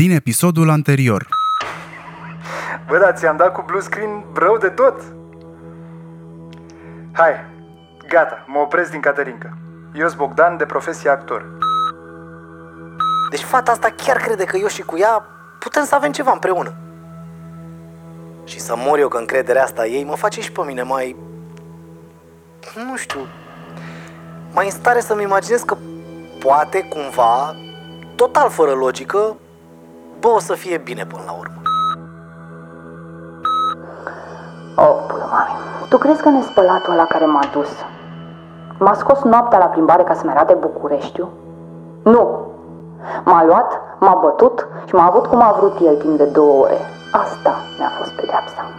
din episodul anterior. Bă, da, ți-am dat cu blue screen rău de tot. Hai, gata, mă opresc din Caterinca. Eu sunt Bogdan, de profesie actor. Deci fata asta chiar crede că eu și cu ea putem să avem ceva împreună. Și să mor eu că încrederea asta ei mă face și pe mine mai... Nu știu... Mai în stare să-mi imaginez că poate, cumva, total fără logică, bă, o să fie bine până la urmă. Oh, pula mami. Tu crezi că nespălatul ăla care m-a dus m-a scos noaptea la plimbare ca să-mi arate Bucureștiu? Nu! M-a luat, m-a bătut și m-a avut cum a vrut el timp de două ore. Asta mi-a fost pedeapsa.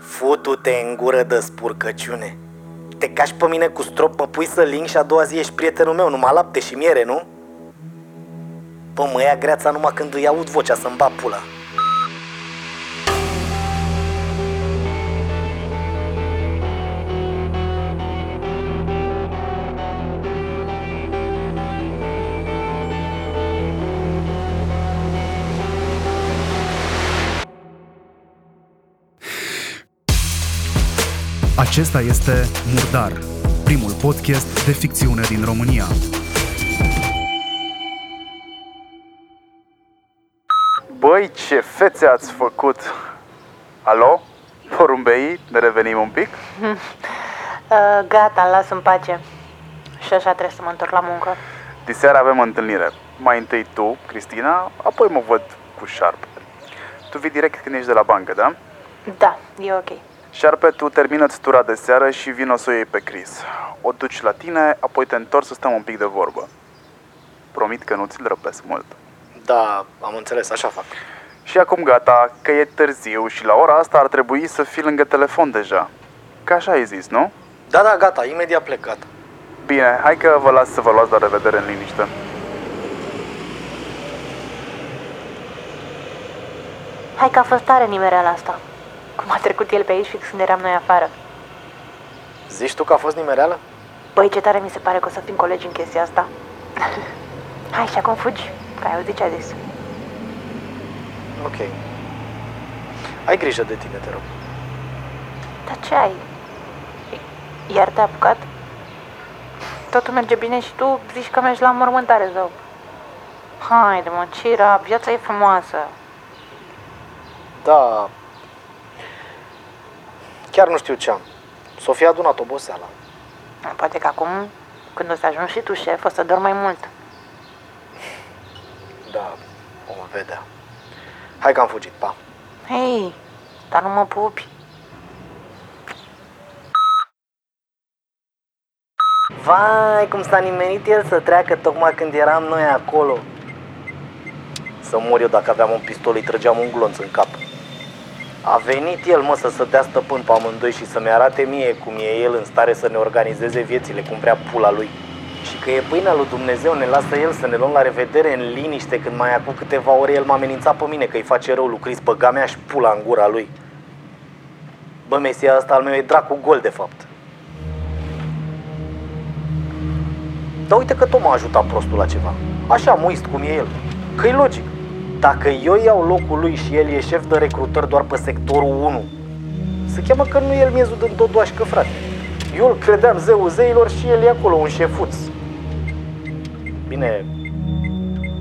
Futu-te în gură de spurcăciune. Te cași pe mine cu strop, mă pui să ling și a doua zi ești prietenul meu, numai lapte și miere, nu? Bă, mă ia greața numai când îi aud vocea să-mi bat pula. Acesta este Murdar, primul podcast de ficțiune din România. Băi, ce fețe ați făcut! Alo? Porumbei, ne revenim un pic? Uh, gata, îl las în pace. Și așa trebuie să mă întorc la muncă. Diseară avem întâlnire. Mai întâi tu, Cristina, apoi mă văd cu Sharp. Tu vii direct când ești de la bancă, da? Da, e ok. Șarpe, tu termină-ți tura de seară și vin o să o iei pe Chris. O duci la tine, apoi te întorci să stăm un pic de vorbă. Promit că nu ți-l răpesc mult. Da, am înțeles, așa fac. Și acum gata, că e târziu și la ora asta ar trebui să fii lângă telefon deja. Că așa ai zis, nu? Da, da, gata, imediat plec, gata. Bine, hai că vă las să vă luați la revedere în liniște. Hai că a fost tare nimereala asta. Cum a trecut el pe aici fix când eram noi afară. Zici tu că a fost nimereală? Băi, ce tare mi se pare că o să fim colegi în chestia asta. Hai și acum fugi, că ai auzit ce a zis. Ok. Ai grijă de tine, te rog. Dar ce ai? Iar te-a apucat? Totul merge bine și tu zici că mergi la mormântare sau... Haide mă, Cira, viața e frumoasă. Da. Chiar nu știu ce am. Sofia a adunat oboseala. Poate că acum, când o să ajungi și tu șef, o să dormi mai mult. Da, vom vedea. Hai că am fugit, pa. Hei, dar nu mă pupi. Vai, cum s-a nimerit el să treacă tocmai când eram noi acolo. Să mor eu dacă aveam un pistol, îi trăgeam un glonț în cap. A venit el, mă, să se dea stăpân pe amândoi și să-mi arate mie cum e el în stare să ne organizeze viețile, cum vrea pula lui. Și că e pâinea lui Dumnezeu, ne lasă el să ne luăm la revedere în liniște când mai acum câteva ore el m-a amenințat pe mine că îi face rău lui Cris, băga mea și pula în gura lui. Bă, mesia asta al meu e dracu gol, de fapt. Dar uite că tot m-a ajutat prostul la ceva. Așa, muist cum e el. că e logic. Dacă eu iau locul lui și el e șef de recrutări doar pe sectorul 1, se cheamă că nu e el miezul de dodoașcă, frate. Eu îl credeam zeul zeilor și el e acolo, un șefuț. Bine,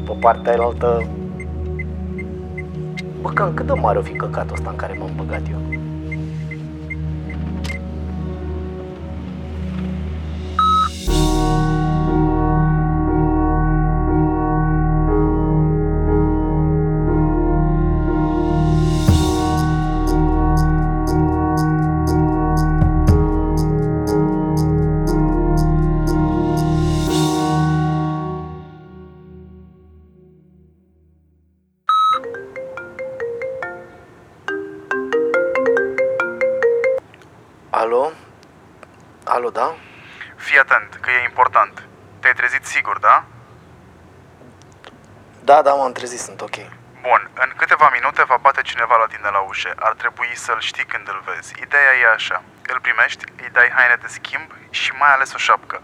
pe partea aia altă... Bă, cam cât de mare o fi căcatul ăsta în care m-am băgat eu? Alo, da? Fii atent, că e important. Te-ai trezit sigur, da? Da, da, m-am trezit, sunt ok. Bun, în câteva minute va bate cineva la tine la ușă. Ar trebui să-l știi când îl vezi. Ideea e așa. Îl primești, îi dai haine de schimb și mai ales o șapcă.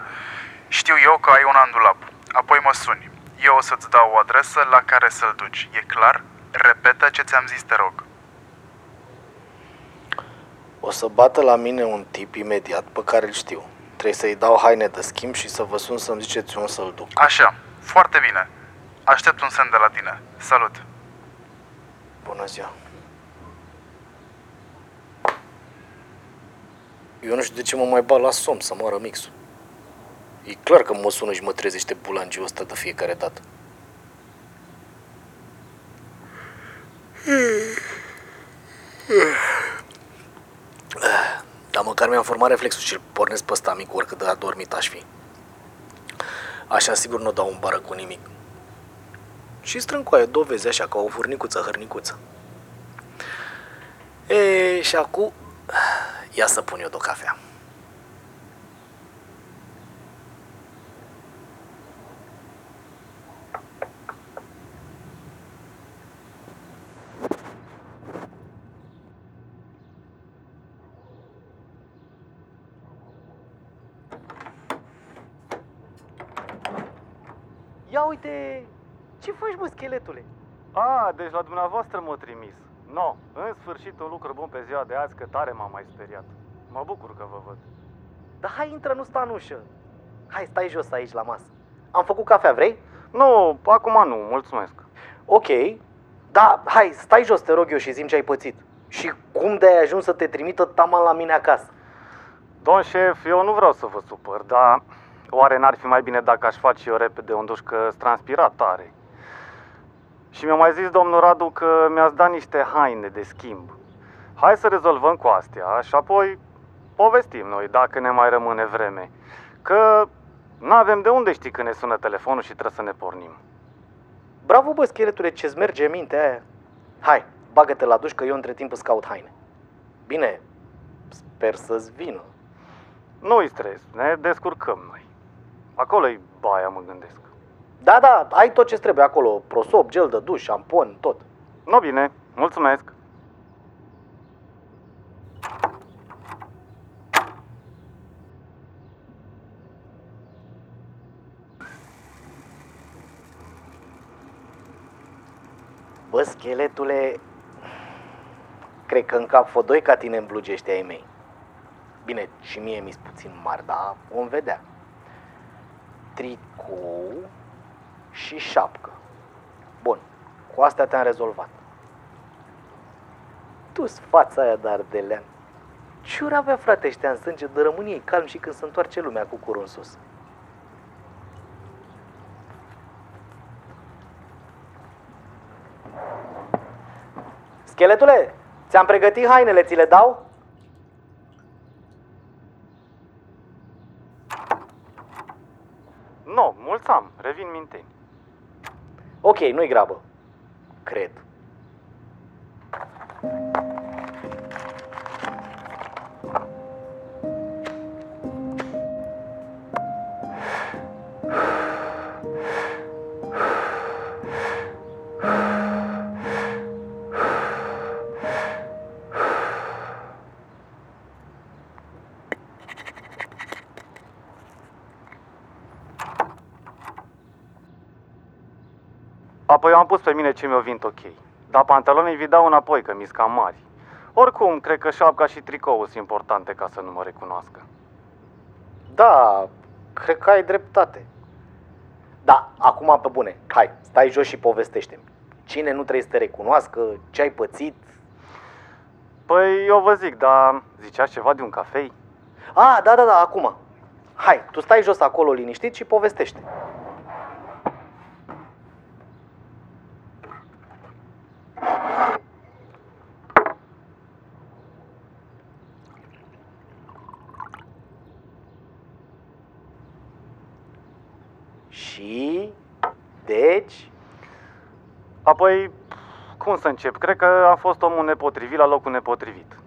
Știu eu că ai un andulap. Apoi mă suni. Eu o să-ți dau o adresă la care să-l duci. E clar? Repetă ce ți-am zis, te rog. O să bată la mine un tip imediat pe care îl știu. Trebuie să-i dau haine de schimb și să vă sun să-mi ziceți unde să-l duc. Așa, foarte bine. Aștept un semn de la tine. Salut! Bună ziua. Eu nu știu de ce mă mai bat la somn să moară mixul. E clar că mă sună și mă trezește bulangiul ăsta de fiecare dată. Dar măcar mi-am format reflexul și îl pornesc pe ăsta mic oricât de adormit aș fi. Așa sigur nu dau un bară cu nimic. Și strâncoaie dovezi așa ca o furnicuță hărnicuță. E, și acum ia să pun eu de o cafea. Ia uite, ce faci mă, scheletule? A, deci la dumneavoastră m-a trimis. No, în sfârșit un lucru bun pe ziua de azi, că tare m-am mai speriat. Mă bucur că vă văd. Dar hai, intră, nu sta în ușă. Hai, stai jos aici la masă. Am făcut cafea, vrei? Nu, acum nu, mulțumesc. Ok, da, hai, stai jos, te rog eu și zim ce ai pățit. Și cum de ai ajuns să te trimită taman la mine acasă? Domn șef, eu nu vreau să vă supăr, dar oare n-ar fi mai bine dacă aș face eu repede un duș că transpirat tare? Și mi-a mai zis domnul Radu că mi-ați dat niște haine de schimb. Hai să rezolvăm cu astea și apoi povestim noi dacă ne mai rămâne vreme. Că nu avem de unde știi când ne sună telefonul și trebuie să ne pornim. Bravo, bă, scheletule, ce-ți merge mintea aia. Hai, bagă-te la duș că eu între timp îți caut haine. Bine, sper să-ți vină. Nu-i stres, ne descurcăm noi. Acolo-i baia, mă gândesc. Da, da, ai tot ce trebuie acolo. Prosop, gel de duș, șampon, tot. No bine, mulțumesc. Bă, scheletule, cred că în cap fă doi ca tine în blugi ăștia ai mei. Bine, și mie mi-s puțin mari, dar vom vedea. Tricou și șapcă. Bun, cu astea te-am rezolvat. tu fața aia de ardelean. Ce ori avea frate ăștia în sânge de rămâne ei calm și când se întoarce lumea cu curul în sus. Scheletule, ți-am pregătit hainele, ți le dau? Nu, mulți am, revin minteni. Ok, nu-i grabă. Cred. Eu am pus pe mine ce mi-o vint ok. Dar pantalonii vi dau înapoi, că mi cam mari. Oricum, cred că șapca și tricoul sunt importante ca să nu mă recunoască. Da, cred că ai dreptate. Da, acum pe bune, hai, stai jos și povestește-mi. Cine nu trebuie să te recunoască, ce ai pățit? Păi eu vă zic, dar ziceați ceva de un cafei? A, da, da, da, acum. Hai, tu stai jos acolo liniștit și povestește. Și, deci, Apoi, cum să încep? Cred că am fost omul nepotrivit la locul nepotrivit.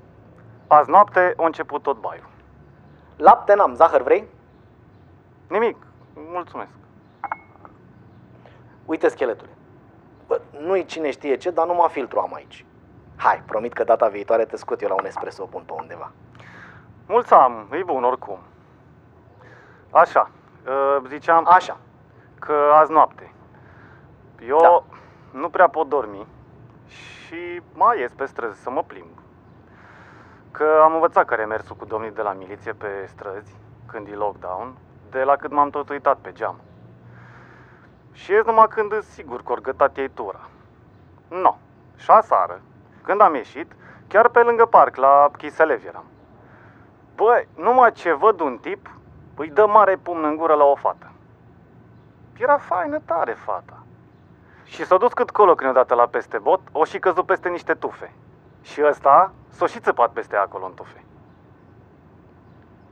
Azi noapte a început tot baiul. lapte n-am, zahăr vrei? Nimic, mulțumesc. Uite scheletule. Bă, nu-i cine știe ce, dar numai filtru am aici. Hai, promit că data viitoare te scot eu la un espresso bun pe undeva. Mulți am, e bun oricum. Așa, uh, ziceam Așa, că azi noapte. Eu Da. Nu prea pot dormi și mai ies pe străzi să mă plimb. Că am învățat care e mersul cu domnii de la miliție pe străzi, când e lockdown, de la cât m-am tot uitat pe geam. Și ies numai când îs sigur că ori gătat ei tura. No. Și aseară, când am ieșit, chiar pe lângă parc, la Chiselev eram. Băi, numai ce văd un tip, îi dă mare pumn în gură la o fată. Era faină tare fata. Și s-a dus cât colo când odată la peste bot, o și căzut peste niște tufe. Și ăsta s-a și țăpat peste acolo în tufe.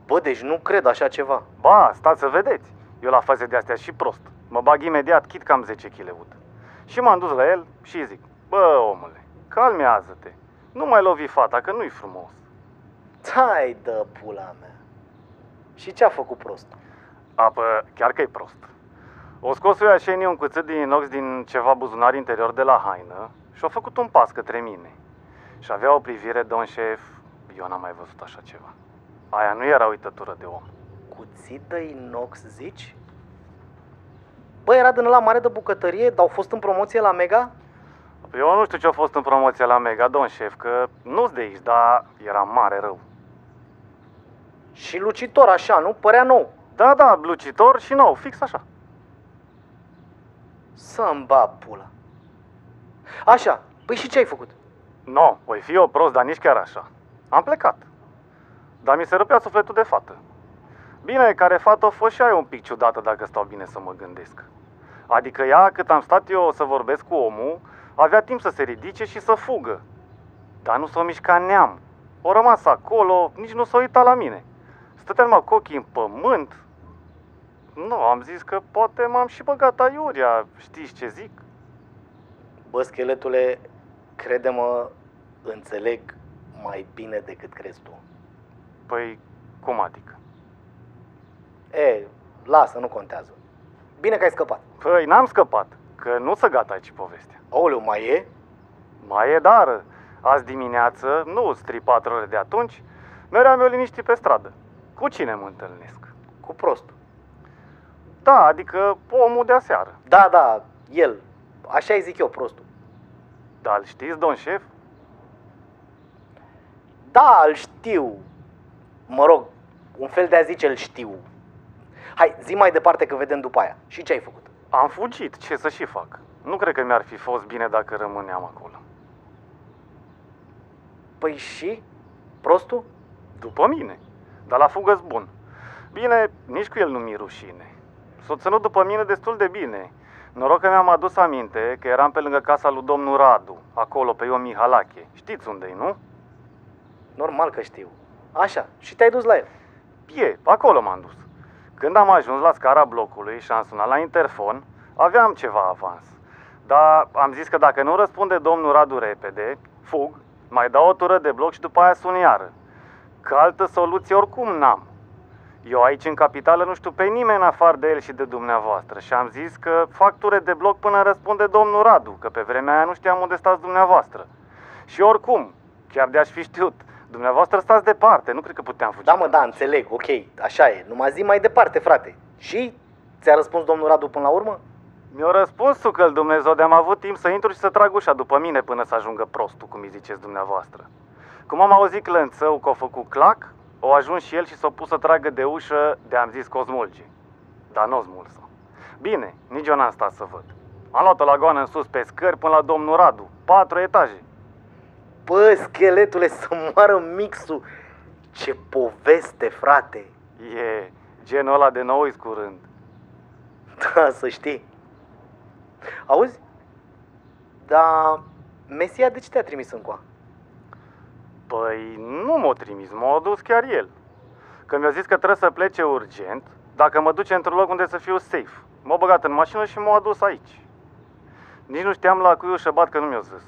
Bă, deci nu cred așa ceva. Ba, stați să vedeți. Eu la faze de astea și prost. Mă bag imediat, chit cam 10 kg ud. Și m-am dus la el și îi zic, bă, omule, calmează-te. Nu mai lovi fata, că nu-i frumos. Hai de pula mea. Și ce a făcut prost? Apă, chiar că e prost. O scos eu așa un cuțit din inox din ceva buzunar interior de la haină și a făcut un pas către mine. Și avea o privire, domn șef, eu n-am mai văzut așa ceva. Aia nu era uitătură de om. Cuțit de inox, zici? Bă, era din la mare de bucătărie, dar au fost în promoție la Mega? Eu nu știu ce a fost în promoție la Mega, domn șef, că nu-s de aici, dar era mare rău. Și lucitor, așa, nu? Părea nou. Da, da, lucitor și nou, fix așa. Să-mi ba pula. Așa, păi și ce ai făcut? No, voi fi eu prost, dar nici chiar așa. Am plecat. Dar mi se rupea sufletul de fată. Bine, care fată a fost și aia un pic ciudată dacă stau bine să mă gândesc. Adică ea, cât am stat eu să vorbesc cu omul, avea timp să se ridice și să fugă. Dar nu s-o mișca neam. O rămas acolo, nici nu s-a uitat la mine. Stătea numai cu ochii în pământ. Nu, am zis că poate m-am și băgat aiurea, știți ce zic? Bă, scheletule, crede-mă, înțeleg mai bine decât crezi tu. Păi, cum adică? E, lasă, nu contează. Bine că ai scăpat. Păi, n-am scăpat, că nu se gata aici povestea. Aoleu, mai e? Mai e dar, azi dimineață, nu stric patru ore de atunci, meream eu liniștit pe stradă. Cu cine mă întâlnesc? Cu prostul. Da, adică omul de aseară. Da, da, el. Așa îi zic eu, prostul. Dar îl știți, domn șef? Da, îl știu. Mă rog, un fel de a zice îl știu. Hai, zi mai departe că vedem după aia. Și ce ai făcut? Am fugit, ce să și fac? Nu cred că mi-ar fi fost bine dacă rămâneam acolo. Păi și? Prostul? După mine, dar la fugă bun. Bine, nici cu el nu mi rușine. S-o ținut după mine destul de bine. Noroc că mi-am adus aminte că eram pe lângă casa lui domnul Radu, acolo pe Ion Mihalache. Știți unde e, nu? Normal că știu. Așa, și te-ai dus la el. E, acolo m-am dus. Când am ajuns la scara blocului și am sunat la interfon, aveam ceva avans. Dar am zis că dacă nu răspunde domnul Radu repede, fug, mai dau o tură de bloc și după aia sun iară. Că altă soluție oricum n-am. Eu aici în capitală nu știu pe nimeni în afară de el și de dumneavoastră și am zis că fac ture de bloc până răspunde domnul Radu, că pe vremea aia nu știam unde stați dumneavoastră. Și oricum, chiar de-aș fi știut, dumneavoastră stați departe, nu cred că puteam fugi. Da, mă, da, înțeleg, ok, așa e. Numai zi mai departe, frate. Și? Ți-a răspuns domnul Radu până la urmă? Mi-a răspuns că Dumnezeu de-am avut timp să intru și să trag ușa după mine până să ajungă prostul, cum îi ziceți dumneavoastră. Cum am auzit clănțău că a făcut clac, o ajuns și el și s-a pus să tragă de ușă de am zis că o smulge. Dar nu o smulsă. Bine, nici eu n-am stat să văd. Am luat-o la goană în sus pe scări până la domnul Radu, patru etaje. Bă, scheletule, să moară mixul. Ce poveste, frate. E genul ăla de nou curând. Da, să știi. Auzi? Da, Mesia de ce te-a trimis încoa? Păi nu m-a trimis, m-a dus chiar el. Că mi-a zis că trebuie să plece urgent, dacă mă duce într-un loc unde să fiu safe. M-a băgat în mașină și m-a adus aici. Nici nu știam la cui ușă bat că nu mi-a zis.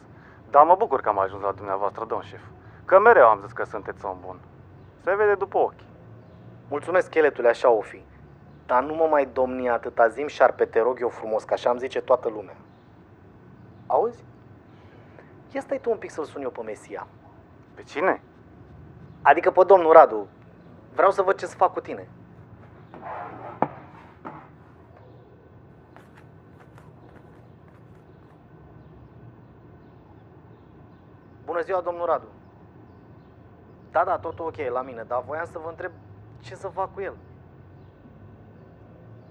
Dar mă bucur că am ajuns la dumneavoastră, domn șef. Că mereu am zis că sunteți om bun. Se vede după ochi. Mulțumesc, scheletule, așa o fi. Dar nu mă mai domni atâta zim șarpe, te rog eu frumos, că așa îmi zice toată lumea. Auzi? Ia stai tu un pic să-l sun eu pe Mesia. Pe cine? Adică pe domnul Radu. Vreau să văd ce să fac cu tine. Bună ziua, domnul Radu. Da, da, totul ok la mine, dar voiam să vă întreb ce să fac cu el.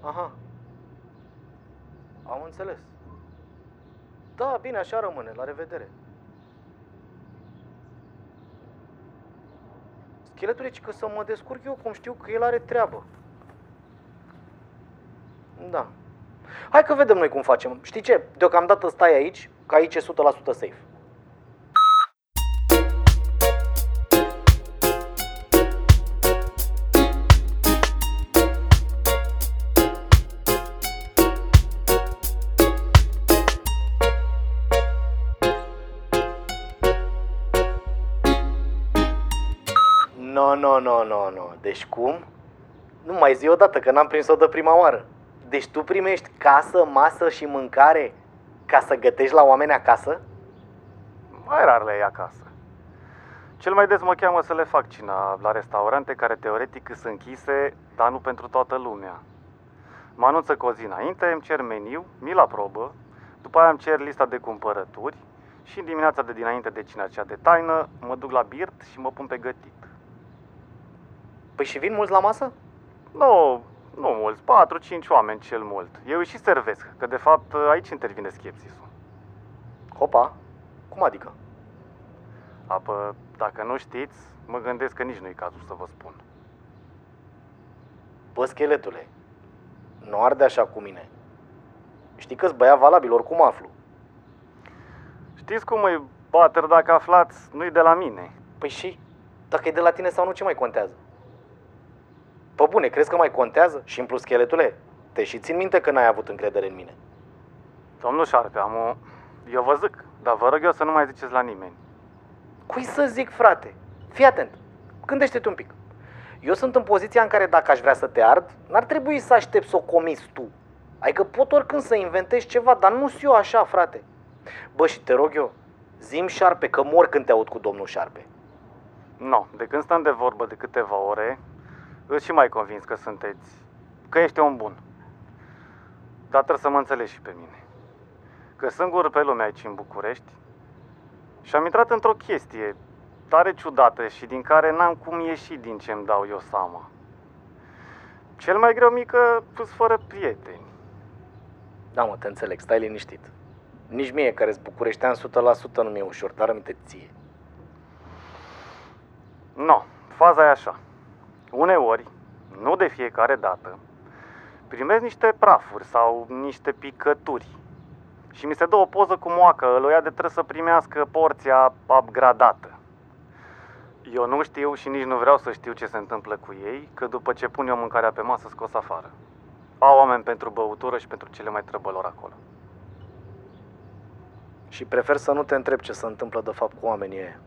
Aha. Am înțeles. Da, bine, așa rămâne. La revedere. Scheletule, ci că să mă descurc eu cum știu că el are treabă. Da. Hai că vedem noi cum facem. Știi ce? Deocamdată stai aici, că aici e 100% safe. No, no, no, no, no. Deci cum? Nu mai zi odată că n-am prins-o de prima oară. Deci tu primești casă, masă și mâncare ca să gătești la oameni acasă? Mai rar le iei acasă. Cel mai des mă cheamă să le fac cina la restaurante care teoretic sunt închise, dar nu pentru toată lumea. Mă anunță cu o zi înainte, îmi cer meniu, mi-l aprobă, după aia îmi cer lista de cumpărături și în dimineața de dinainte de cina cea de taină mă duc la birt și mă pun pe gătit. Păi și vin mulți la masă? Nu, nu mulți, 4-5 oameni cel mult. Eu îi și servesc, că de fapt aici intervine schepsisul. Hopa, cum adică? Apă, dacă nu știți, mă gândesc că nici nu e cazul să vă spun. Bă, scheletule, nu arde așa cu mine. Știi că-s băiat valabil, oricum aflu. Știți cum e bater dacă aflați, nu-i de la mine. Păi și? Dacă e de la tine sau nu, ce mai contează? Pă bune, crezi că mai contează? Și în plus, scheletule, te și țin minte că n-ai avut încredere în mine. Domnul Șarpe, am o... Eu vă zic, dar vă rog eu să nu mai ziceți la nimeni. Cui să zic, frate? Fii atent, gândește-te un pic. Eu sunt în poziția în care dacă aș vrea să te ard, n-ar trebui să aștept să o comiți tu. Adică pot oricând să inventezi ceva, dar nu sunt eu așa, frate. Bă, și te rog eu, zim șarpe, că mor când te aud cu domnul șarpe. Nu, de când stăm de vorbă de câteva ore, îți și mai convins că sunteți, că ești om bun. Dar trebuie să mă înțelegi și pe mine. Că singur pe lume aici în București și am intrat într-o chestie tare ciudată și din care n-am cum ieși din ce îmi dau eu seama. Cel mai greu mică, pus fără prieteni. Da, mă, te înțeleg, stai liniștit. Nici mie, care sunt bucureștean 100% nu mi-e ușor, dar aminte ție. No, faza e așa. Uneori, nu de fiecare dată, primesc niște prafuri sau niște picături și mi se dă o poză cu moacă, ăluia de trebuie să primească porția upgradată. Eu nu știu și nici nu vreau să știu ce se întâmplă cu ei, că după ce pun eu mâncarea pe masă scos afară. Au oameni pentru băutură și pentru cele mai trăbălor acolo. Și prefer să nu te întreb ce se întâmplă de fapt cu oamenii ăia.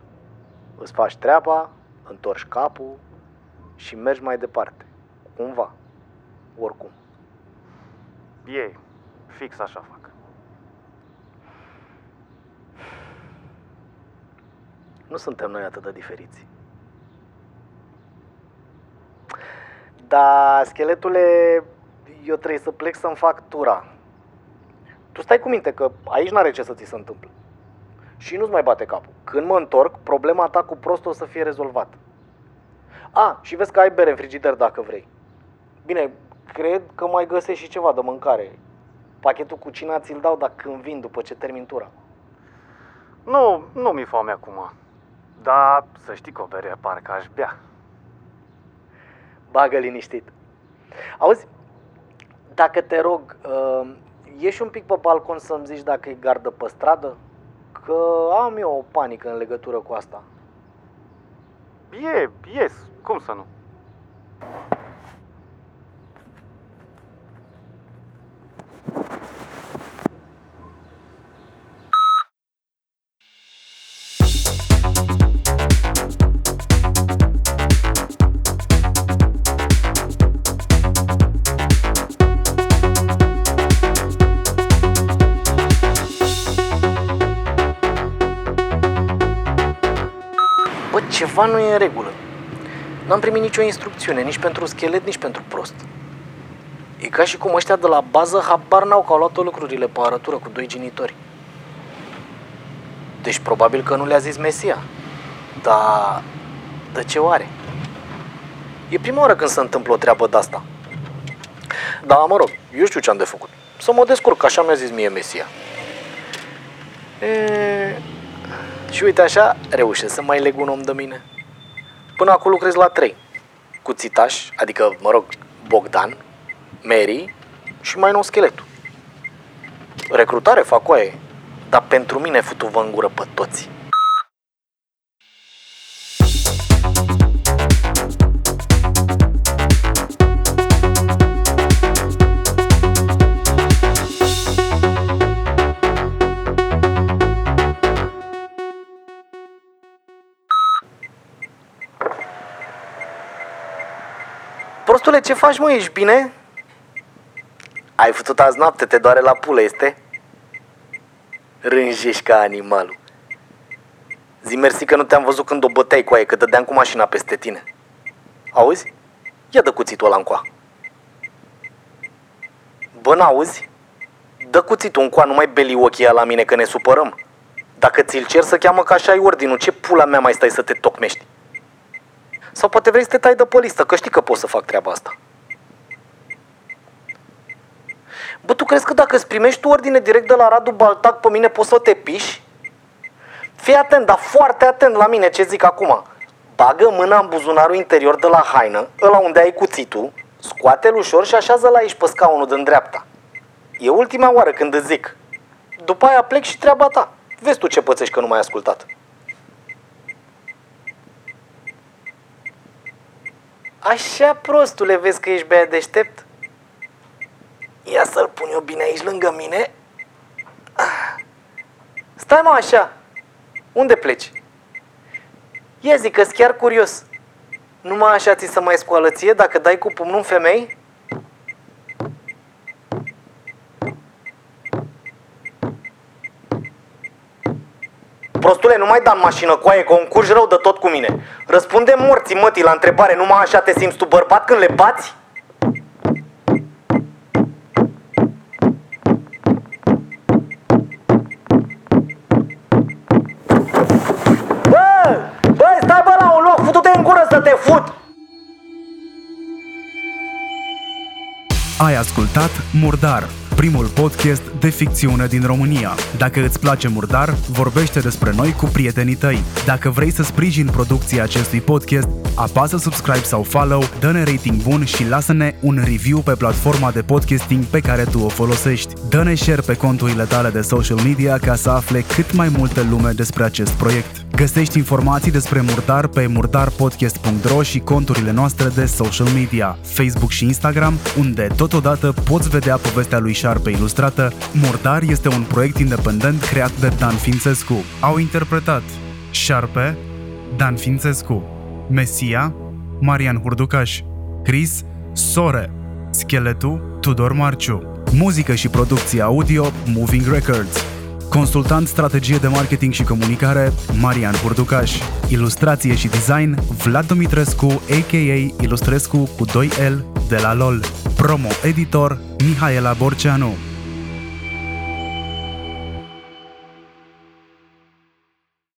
Îți faci treaba, întorci capul și mergi mai departe. Cumva. Oricum. Ei, fix așa fac. Nu suntem noi atât de diferiți. Da, scheletule, eu trebuie să plec să-mi fac tura. Tu stai cu minte că aici n-are ce să ți se întâmple. Și nu-ți mai bate capul. Când mă întorc, problema ta cu prostul o să fie rezolvată. A, și vezi că ai bere în frigider dacă vrei. Bine, cred că mai găsești și ceva de mâncare. Pachetul cu cina ți-l dau dacă când vin după ce termin tura. Nu, nu mi-e foame acum. Dar să știi că o bere parcă aș bea. Bagă liniștit. Auzi, dacă te rog, uh, ieși un pic pe balcon să-mi zici dacă e gardă pe stradă? Că am eu o panică în legătură cu asta. E, ies, cum să nu? Bă, ceva nu e în regulă. N-am primit nicio instrucțiune, nici pentru schelet, nici pentru prost. E ca și cum ăștia de la bază habar n-au că au luat lucrurile pe arătură cu doi genitori. Deci probabil că nu le-a zis Mesia. Dar de ce oare? E prima oară când se întâmplă o treabă de asta. Da, mă rog, eu știu ce am de făcut. Să mă descurc, așa mi-a zis mie Mesia. E... Și uite așa, reușesc să mai leg un om de mine. Până acum lucrez la trei. Cuțitaș, adică, mă rog, Bogdan, Mary și mai nou scheletul. Recrutare fac oaie, dar pentru mine futu vă în gură pe toți. Prostule, ce faci, mă? Ești bine? Ai făcut azi noapte, te doare la pulă, este? Rânjești ca animalul. Zi mersi că nu te-am văzut când o băteai cu aia, că dădeam cu mașina peste tine. Auzi? Ia dă cuțitul ăla încoa. Bă, n-auzi? Dă cuțitul încoa, nu mai beli ochii la mine că ne supărăm. Dacă ți-l cer să cheamă ca așa ai ordinul, ce pula mea mai stai să te tocmești? Sau poate vrei să te tai de pe listă, că știi că pot să fac treaba asta. Bă, tu crezi că dacă îți primești tu ordine direct de la Radu Baltac pe mine poți să te piși? Fii atent, dar foarte atent la mine ce zic acum. Bagă mâna în buzunarul interior de la haină, ăla unde ai cuțitul, scoate-l ușor și așează-l aici pe scaunul din dreapta. E ultima oară când îți zic. După aia plec și treaba ta. Vezi tu ce pățești că nu m-ai ascultat. Așa prostule, vezi că ești bea deștept? Ia să-l pun eu bine aici lângă mine. Stai mă așa. Unde pleci? Ia zic că chiar curios. Numai așa ți să mai scoală ție dacă dai cu pumnul în femei? Prostule, nu mai da în mașină cu aia, că o încurci rău de tot cu mine. Răspunde morții mătii la întrebare, numai așa te simți tu bărbat când le bați? Ai ascultat Murdar, primul podcast de ficțiune din România. Dacă îți place Murdar, vorbește despre noi cu prietenii tăi. Dacă vrei să sprijini producția acestui podcast, apasă subscribe sau follow, dă-ne rating bun și lasă-ne un review pe platforma de podcasting pe care tu o folosești. Dă-ne share pe conturile tale de social media ca să afle cât mai multă lume despre acest proiect. Găsești informații despre Murdar pe murdarpodcast.ro și conturile noastre de social media, Facebook și Instagram, unde totodată poți vedea povestea lui Șarpe ilustrată. Murdar este un proiect independent creat de Dan Fințescu. Au interpretat Șarpe, Dan Fințescu, Mesia, Marian Hurducaș, Chris, Sore, Scheletul, Tudor Marciu, muzică și producție audio, Moving Records, Consultant strategie de marketing și comunicare, Marian Hurducaș. Ilustrație și design, Vlad Dumitrescu, a.k.a. Ilustrescu cu 2L de la LOL. Promo editor, Mihaela Borceanu.